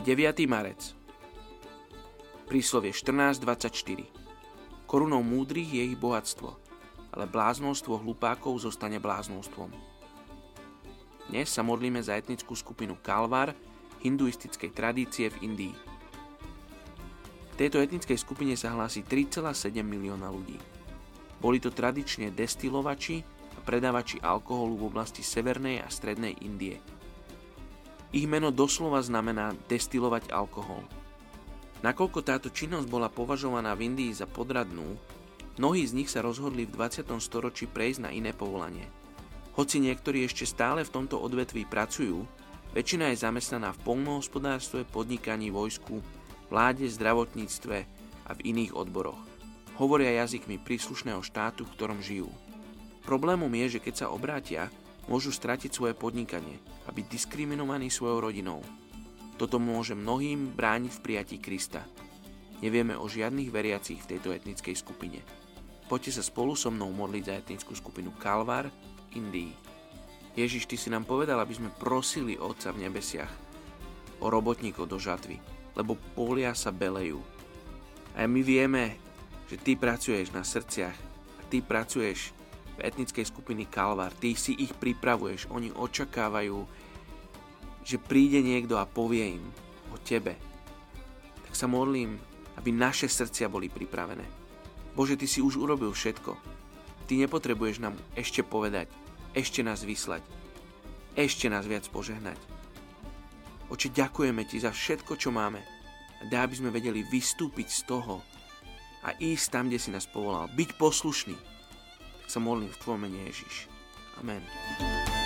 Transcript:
Je 9. marec. Príslovie 14.24. Korunou múdrych je ich bohatstvo, ale bláznostvo hlupákov zostane bláznostvom. Dnes sa modlíme za etnickú skupinu Kalvar hinduistickej tradície v Indii. V tejto etnickej skupine sa hlási 3,7 milióna ľudí. Boli to tradične destilovači a predávači alkoholu v oblasti severnej a strednej Indie – ich meno doslova znamená destilovať alkohol. Nakoľko táto činnosť bola považovaná v Indii za podradnú, mnohí z nich sa rozhodli v 20. storočí prejsť na iné povolanie. Hoci niektorí ešte stále v tomto odvetví pracujú, väčšina je zamestnaná v polnohospodárstve, podnikaní, vojsku, vláde, zdravotníctve a v iných odboroch. Hovoria jazykmi príslušného štátu, v ktorom žijú. Problémom je, že keď sa obrátia, môžu stratiť svoje podnikanie a byť diskriminovaní svojou rodinou. Toto môže mnohým brániť v prijatí Krista. Nevieme o žiadnych veriacich v tejto etnickej skupine. Poďte sa spolu so mnou modliť za etnickú skupinu Kalvar v Indii. Ježiš, Ty si nám povedal, aby sme prosili Otca v nebesiach o robotníkov do žatvy, lebo polia sa belejú. A my vieme, že Ty pracuješ na srdciach a Ty pracuješ etnickej skupiny Kalvar. Ty si ich pripravuješ, oni očakávajú, že príde niekto a povie im o tebe. Tak sa modlím, aby naše srdcia boli pripravené. Bože, Ty si už urobil všetko. Ty nepotrebuješ nám ešte povedať, ešte nás vyslať, ešte nás viac požehnať. Oče, ďakujeme Ti za všetko, čo máme. A dá, aby sme vedeli vystúpiť z toho a ísť tam, kde si nás povolal. Byť poslušný, sa modlím v Tvojom mene Ježiš. Amen.